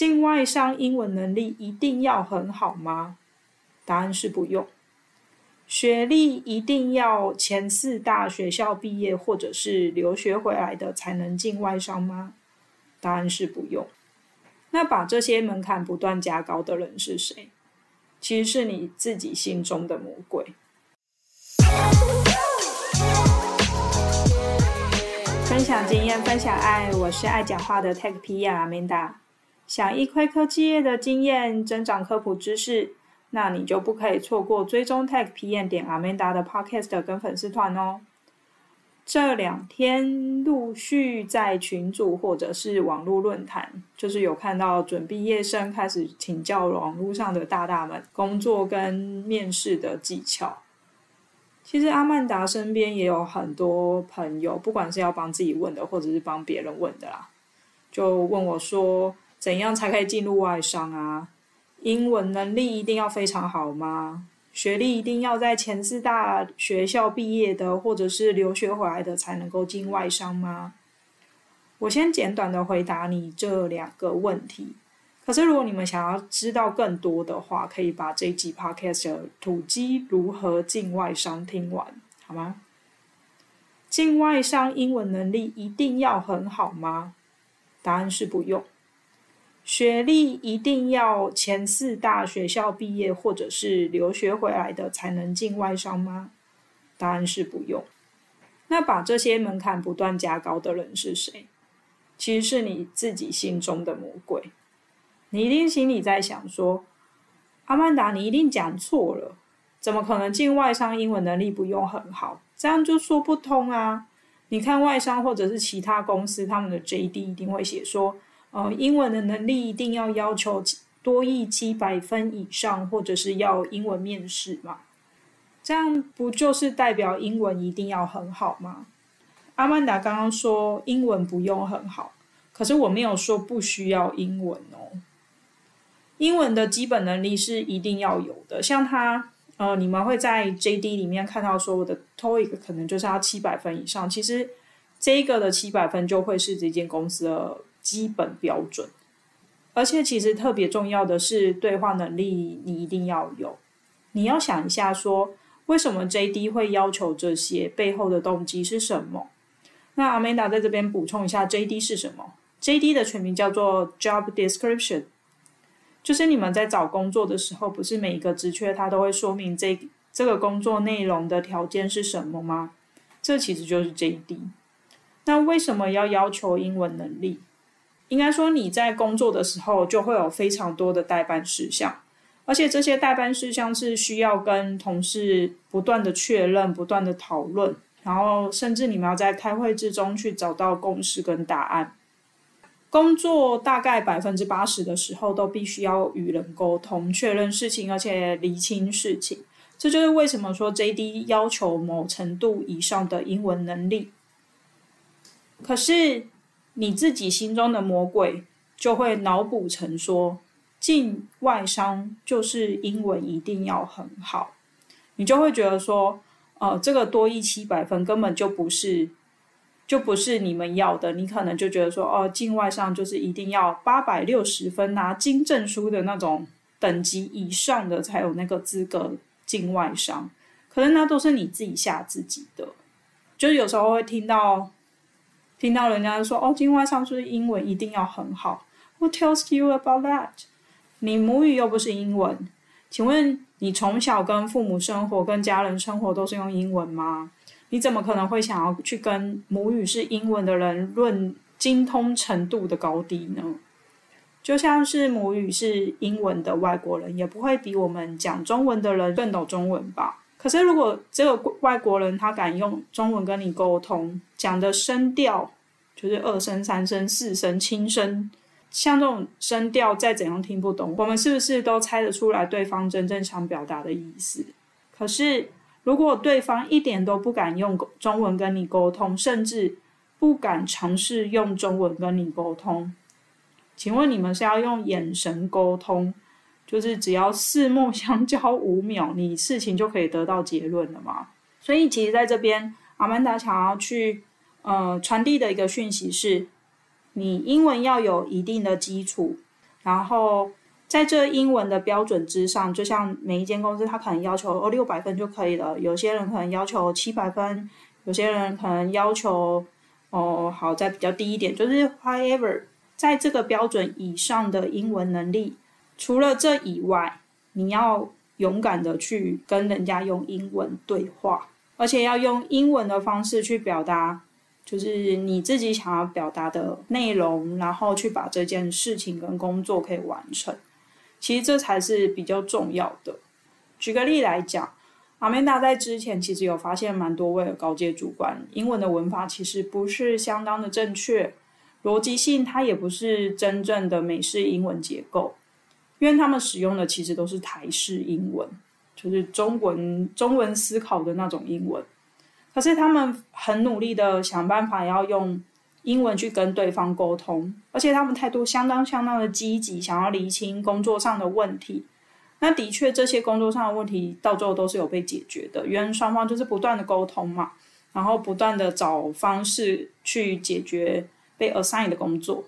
境外商英文能力一定要很好吗？答案是不用。学历一定要前四大学校毕业或者是留学回来的才能进外商吗？答案是不用。那把这些门槛不断加高的人是谁？其实是你自己心中的魔鬼。分享经验，分享爱，我是爱讲话的 Tech PM Amanda。想一窥科技业的经验，增长科普知识，那你就不可以错过追踪 Tech PM 点 Amanda 的 Podcast 跟粉丝团哦。这两天陆续在群组或者是网络论坛，就是有看到准毕业生开始请教网络上的大大们工作跟面试的技巧。其实阿曼达身边也有很多朋友，不管是要帮自己问的，或者是帮别人问的啦，就问我说。怎样才可以进入外商啊？英文能力一定要非常好吗？学历一定要在前四大学校毕业的，或者是留学回来的才能够进外商吗？我先简短的回答你这两个问题。可是如果你们想要知道更多的话，可以把这一集 Podcast 的土鸡如何进外商听完，好吗？进外商英文能力一定要很好吗？答案是不用。学历一定要前四大学校毕业或者是留学回来的才能进外商吗？答案是不用。那把这些门槛不断加高的人是谁？其实是你自己心中的魔鬼。你一定心里在想说：“阿曼达，你一定讲错了，怎么可能进外商英文能力不用很好？这样就说不通啊！你看外商或者是其他公司，他们的 JD 一定会写说。”呃，英文的能力一定要要求多益七百分以上，或者是要英文面试嘛？这样不就是代表英文一定要很好吗？阿曼达刚刚说英文不用很好，可是我没有说不需要英文哦。英文的基本能力是一定要有的，像他呃，你们会在 JD 里面看到说我的 TOEIC 可能就是要七百分以上，其实这个的七百分就会是这间公司的。基本标准，而且其实特别重要的是对话能力，你一定要有。你要想一下说，为什么 JD 会要求这些，背后的动机是什么？那 Amanda 在这边补充一下，JD 是什么？JD 的全名叫做 Job Description，就是你们在找工作的时候，不是每一个职缺它都会说明这这个工作内容的条件是什么吗？这其实就是 JD。那为什么要要求英文能力？应该说，你在工作的时候就会有非常多的代办事项，而且这些代办事项是需要跟同事不断的确认、不断的讨论，然后甚至你们要在开会之中去找到共识跟答案。工作大概百分之八十的时候都必须要与人沟通、确认事情，而且厘清事情。这就是为什么说 JD 要求某程度以上的英文能力。可是。你自己心中的魔鬼就会脑补成说，进外商就是英文一定要很好，你就会觉得说，呃，这个多一七百分根本就不是，就不是你们要的。你可能就觉得说，哦，进外商就是一定要八百六十分拿金证书的那种等级以上的才有那个资格进外商，可能那都是你自己吓自己的。就有时候会听到。听到人家说哦，境外商是英文一定要很好。Who tells you about that？你母语又不是英文，请问你从小跟父母生活、跟家人生活都是用英文吗？你怎么可能会想要去跟母语是英文的人论精通程度的高低呢？就像是母语是英文的外国人，也不会比我们讲中文的人更懂中文吧？可是，如果这个外国人他敢用中文跟你沟通，讲的声调就是二声、三声、四声、轻声，像这种声调再怎样听不懂，我们是不是都猜得出来对方真正想表达的意思？可是，如果对方一点都不敢用中文跟你沟通，甚至不敢尝试用中文跟你沟通，请问你们是要用眼神沟通？就是只要四目相交五秒，你事情就可以得到结论了嘛。所以其实在这边，阿曼达想要去呃传递的一个讯息是，你英文要有一定的基础，然后在这英文的标准之上，就像每一间公司，它可能要求哦六百分就可以了，有些人可能要求七百分，有些人可能要求哦好再比较低一点，就是 however，在这个标准以上的英文能力，除了这以外，你要勇敢的去跟人家用英文对话，而且要用英文的方式去表达。就是你自己想要表达的内容，然后去把这件事情跟工作可以完成，其实这才是比较重要的。举个例来讲，阿曼达在之前其实有发现蛮多位的高阶主管，英文的文法其实不是相当的正确，逻辑性它也不是真正的美式英文结构，因为他们使用的其实都是台式英文，就是中文中文思考的那种英文。可是他们很努力的想办法要用英文去跟对方沟通，而且他们态度相当相当的积极，想要厘清工作上的问题。那的确，这些工作上的问题到最后都是有被解决的，因为双方就是不断的沟通嘛，然后不断的找方式去解决被 assign 的工作。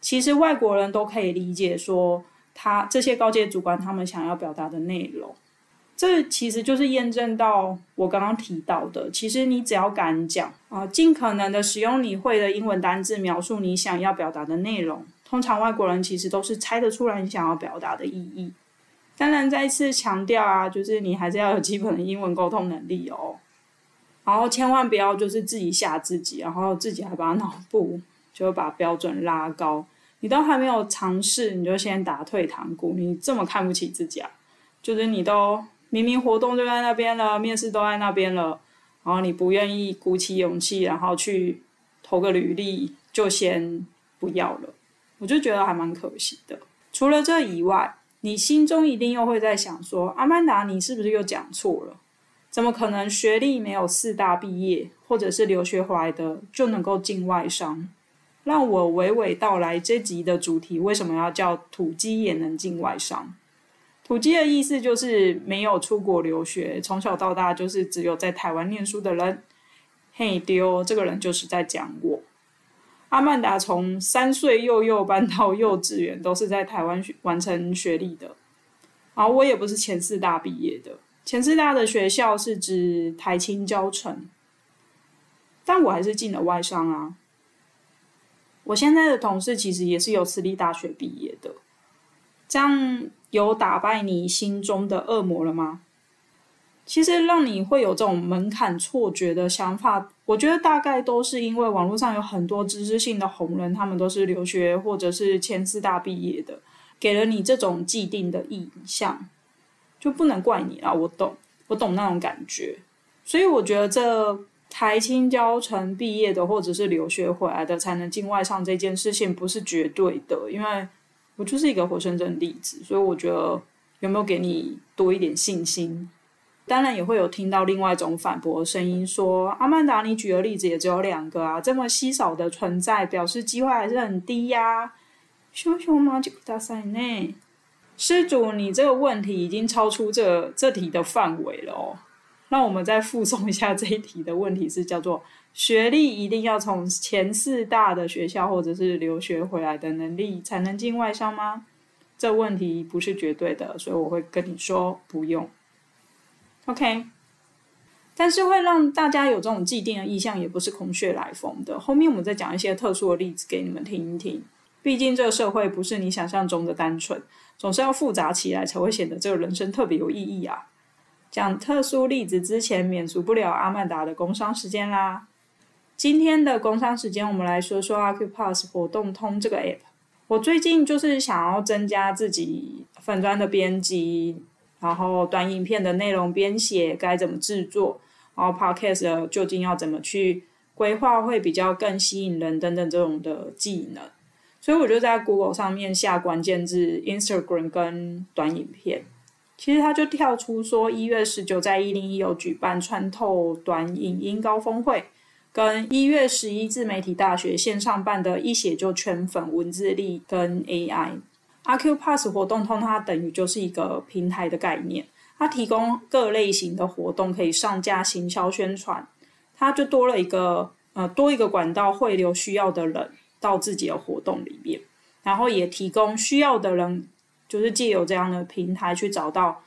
其实外国人都可以理解说，他这些高阶主管他们想要表达的内容。这其实就是验证到我刚刚提到的，其实你只要敢讲啊，尽可能的使用你会的英文单字描述你想要表达的内容，通常外国人其实都是猜得出来你想要表达的意义。当然，再次强调啊，就是你还是要有基本的英文沟通能力哦，然后千万不要就是自己吓自己，然后自己还把脑部就把标准拉高，你都还没有尝试，你就先打退堂鼓，你这么看不起自己啊？就是你都。明明活动就在那边了，面试都在那边了，然后你不愿意鼓起勇气，然后去投个履历，就先不要了，我就觉得还蛮可惜的。除了这以外，你心中一定又会在想说：阿曼达，你是不是又讲错了？怎么可能学历没有四大毕业，或者是留学回来的就能够进外商？让我娓娓道来这集的主题，为什么要叫土鸡也能进外商？土鸡的意思就是没有出国留学，从小到大就是只有在台湾念书的人。嘿丢，这个人就是在讲我。阿曼达从三岁幼幼班到幼稚园都是在台湾完成学历的，然后我也不是前四大毕业的，前四大的学校是指台清交成，但我还是进了外商啊。我现在的同事其实也是有私立大学毕业的，这样。有打败你心中的恶魔了吗？其实让你会有这种门槛错觉的想法，我觉得大概都是因为网络上有很多知识性的红人，他们都是留学或者是前四大毕业的，给了你这种既定的印象，就不能怪你了。我懂，我懂那种感觉。所以我觉得这台清交成毕业的或者是留学回来的才能进外商这件事情不是绝对的，因为。我就是一个活生生的例子，所以我觉得有没有给你多一点信心？当然也会有听到另外一种反驳声音说，阿曼达，你举的例子也只有两个啊，这么稀少的存在，表示机会还是很低呀。熊熊猫就大赛呢，施主，你这个问题已经超出这这题的范围了哦。那我们再复诵一下这一题的问题是叫做。学历一定要从前四大的学校或者是留学回来的能力才能进外商吗？这问题不是绝对的，所以我会跟你说不用。OK，但是会让大家有这种既定的意向，也不是空穴来风的。后面我们再讲一些特殊的例子给你们听一听。毕竟这个社会不是你想象中的单纯，总是要复杂起来才会显得这个人生特别有意义啊。讲特殊例子之前，免除不了阿曼达的工商时间啦。今天的工商时间，我们来说说 Acupass 活动通这个 app。我最近就是想要增加自己粉砖的编辑，然后短影片的内容编写该怎么制作，然后 Podcast 究竟要怎么去规划会比较更吸引人等等这种的技能。所以我就在 Google 上面下关键字 Instagram 跟短影片，其实他就跳出说一月十九在一零一有举办穿透短影音高峰会。跟一月十一自媒体大学线上办的一写就圈粉文字力跟 AI，阿 Q Pass 活动通它等于就是一个平台的概念，它提供各类型的活动可以上架行销宣传，它就多了一个呃多一个管道汇流需要的人到自己的活动里面。然后也提供需要的人，就是借由这样的平台去找到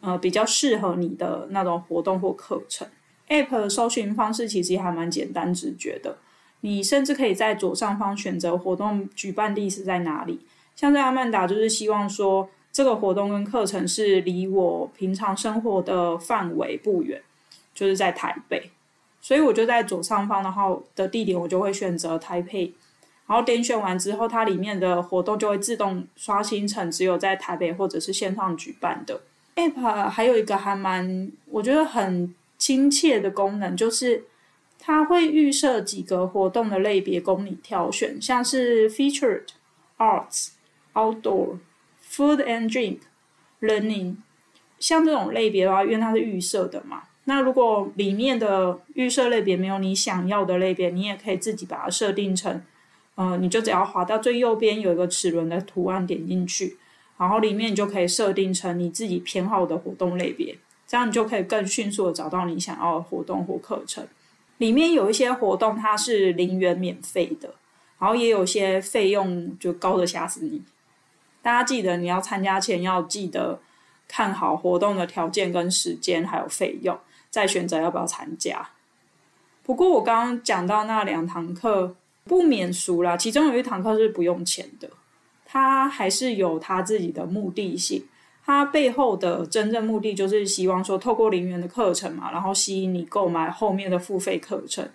呃比较适合你的那种活动或课程。App 的搜寻方式其实还蛮简单直觉的，你甚至可以在左上方选择活动举办地是在哪里。像在阿曼达就是希望说，这个活动跟课程是离我平常生活的范围不远，就是在台北，所以我就在左上方的话的地点，我就会选择台北，然后点选完之后，它里面的活动就会自动刷新成只有在台北或者是线上举办的。App 还有一个还蛮我觉得很亲切的功能，就是它会预设几个活动的类别供你挑选，像是 Featured Arts。Outdoor, food and drink, learning，像这种类别的话，因为它是预设的嘛。那如果里面的预设类别没有你想要的类别，你也可以自己把它设定成，呃，你就只要滑到最右边有一个齿轮的图案，点进去，然后里面你就可以设定成你自己偏好的活动类别，这样你就可以更迅速的找到你想要的活动或课程。里面有一些活动它是零元免费的，然后也有些费用就高的吓死你。大家记得，你要参加前要记得看好活动的条件跟时间，还有费用，再选择要不要参加。不过我刚刚讲到那两堂课不免俗啦，其中有一堂课是不用钱的，它还是有它自己的目的性。它背后的真正目的就是希望说，透过零元的课程嘛，然后吸引你购买后面的付费课程。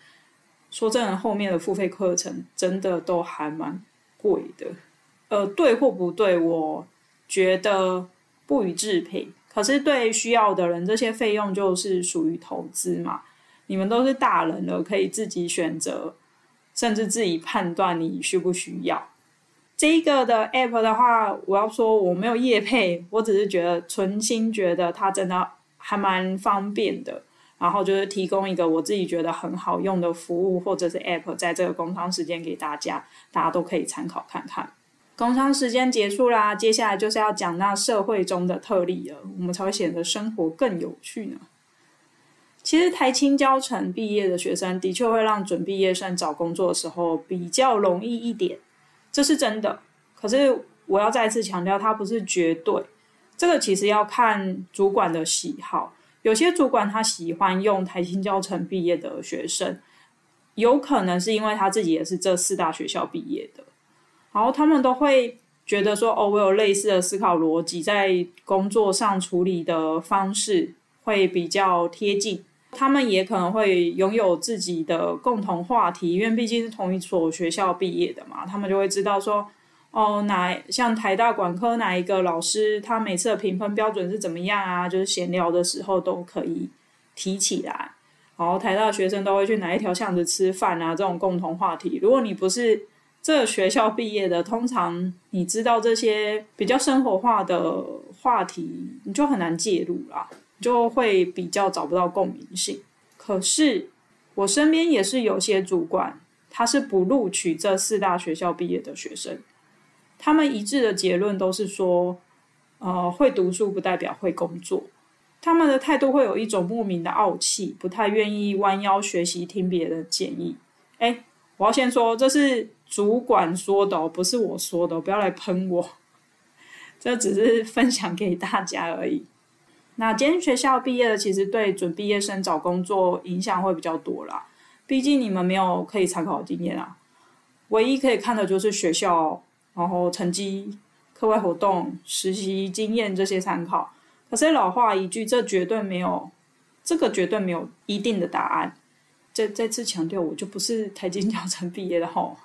说真的，后面的付费课程真的都还蛮贵的。呃，对或不对，我觉得不予置评。可是对需要的人，这些费用就是属于投资嘛。你们都是大人了，可以自己选择，甚至自己判断你需不需要。这个的 app 的话，我要说我没有业配，我只是觉得存心觉得它真的还蛮方便的。然后就是提供一个我自己觉得很好用的服务，或者是 app，在这个工商时间给大家，大家都可以参考看看。工商时间结束啦，接下来就是要讲那社会中的特例了，我们才会显得生活更有趣呢。其实台清教程毕业的学生，的确会让准毕业生找工作的时候比较容易一点，这是真的。可是我要再次强调，它不是绝对，这个其实要看主管的喜好。有些主管他喜欢用台清教程毕业的学生，有可能是因为他自己也是这四大学校毕业的。然后他们都会觉得说，哦，我有类似的思考逻辑，在工作上处理的方式会比较贴近。他们也可能会拥有自己的共同话题，因为毕竟是同一所学校毕业的嘛，他们就会知道说，哦，哪像台大管科哪一个老师，他每次的评分标准是怎么样啊？就是闲聊的时候都可以提起来。然后台大的学生都会去哪一条巷子吃饭啊？这种共同话题，如果你不是。这学校毕业的，通常你知道这些比较生活化的话题，你就很难介入啦，就会比较找不到共鸣性。可是我身边也是有些主管，他是不录取这四大学校毕业的学生，他们一致的结论都是说，呃，会读书不代表会工作，他们的态度会有一种莫名的傲气，不太愿意弯腰学习，听别人的建议。哎，我要先说，这是。主管说的，不是我说的，不要来喷我。这只是分享给大家而已。那今天学校毕业的，其实对准毕业生找工作影响会比较多啦。毕竟你们没有可以参考的经验啊，唯一可以看的就是学校，然后成绩、课外活动、实习经验这些参考。可是老话一句，这绝对没有，这个绝对没有一定的答案。再再次强调，我就不是台清交成毕业的吼。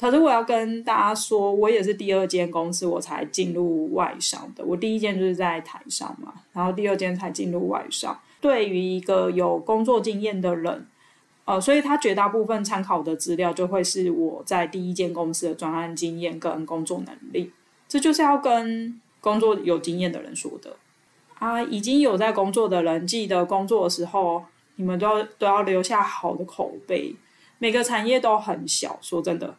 可是我要跟大家说，我也是第二间公司我才进入外商的。我第一间就是在台商嘛，然后第二间才进入外商。对于一个有工作经验的人，呃，所以他绝大部分参考的资料就会是我在第一间公司的专案经验跟工作能力。这就是要跟工作有经验的人说的啊。已经有在工作的人，记得工作的时候，你们都要都要留下好的口碑。每个产业都很小，说真的。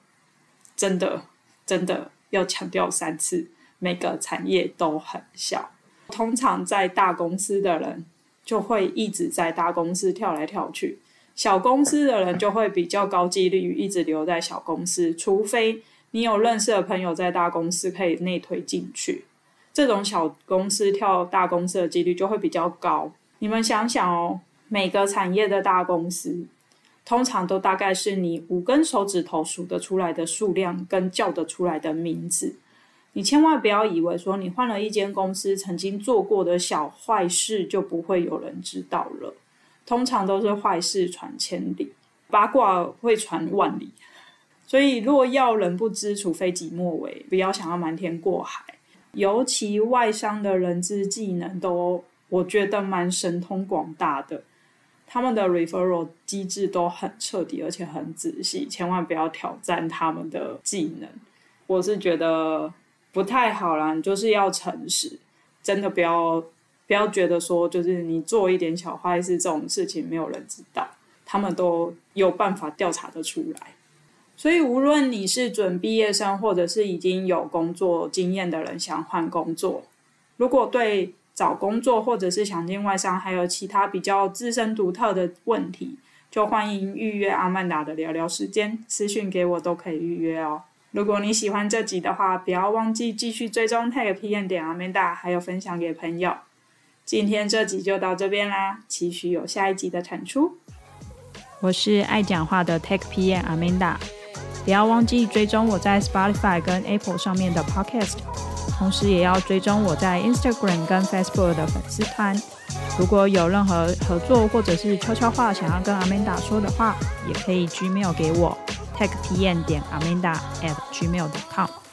真的，真的要强调三次，每个产业都很小。通常在大公司的人就会一直在大公司跳来跳去，小公司的人就会比较高几率一直留在小公司，除非你有认识的朋友在大公司可以内推进去，这种小公司跳大公司的几率就会比较高。你们想想哦，每个产业的大公司，通常都大概是你五根手指头数得出来的数量跟叫得出来的名字。你千万不要以为说你换了一间公司，曾经做过的小坏事就不会有人知道了。通常都是坏事传千里，八卦会传万里。所以若要人不知，除非己莫为。不要想要瞒天过海。尤其外商的人资技能都，我觉得蛮神通广大的。他们的 referral 机制都很彻底，而且很仔细，千万不要挑战他们的技能。我是觉得不太好啦，就是要诚实，真的不要不要觉得说，就是你做一点小坏事这种事情没有人知道，他们都有办法调查得出来。所以无论你是准毕业生，或者是已经有工作经验的人想换工作，如果对找工作，或者是想进外商，还有其他比较自身独特的问题，就欢迎预约阿曼达的聊聊时间，私讯给我都可以预约哦。如果你喜欢这集的话，不要忘记继续追踪 TechPM 点阿曼达，还有分享给朋友。今天这集就到这边啦，期许有下一集的产出。我是爱讲话的 TechPM 阿曼达，不要忘记追踪我在 Spotify 跟 Apple 上面的 Podcast。同时也要追踪我在 Instagram 跟 Facebook 的粉丝团。如果有任何合作或者是悄悄话想要跟 Amanda 说的话，也可以 Gmail 给我，tag 体验点 Amanda at gmail.com。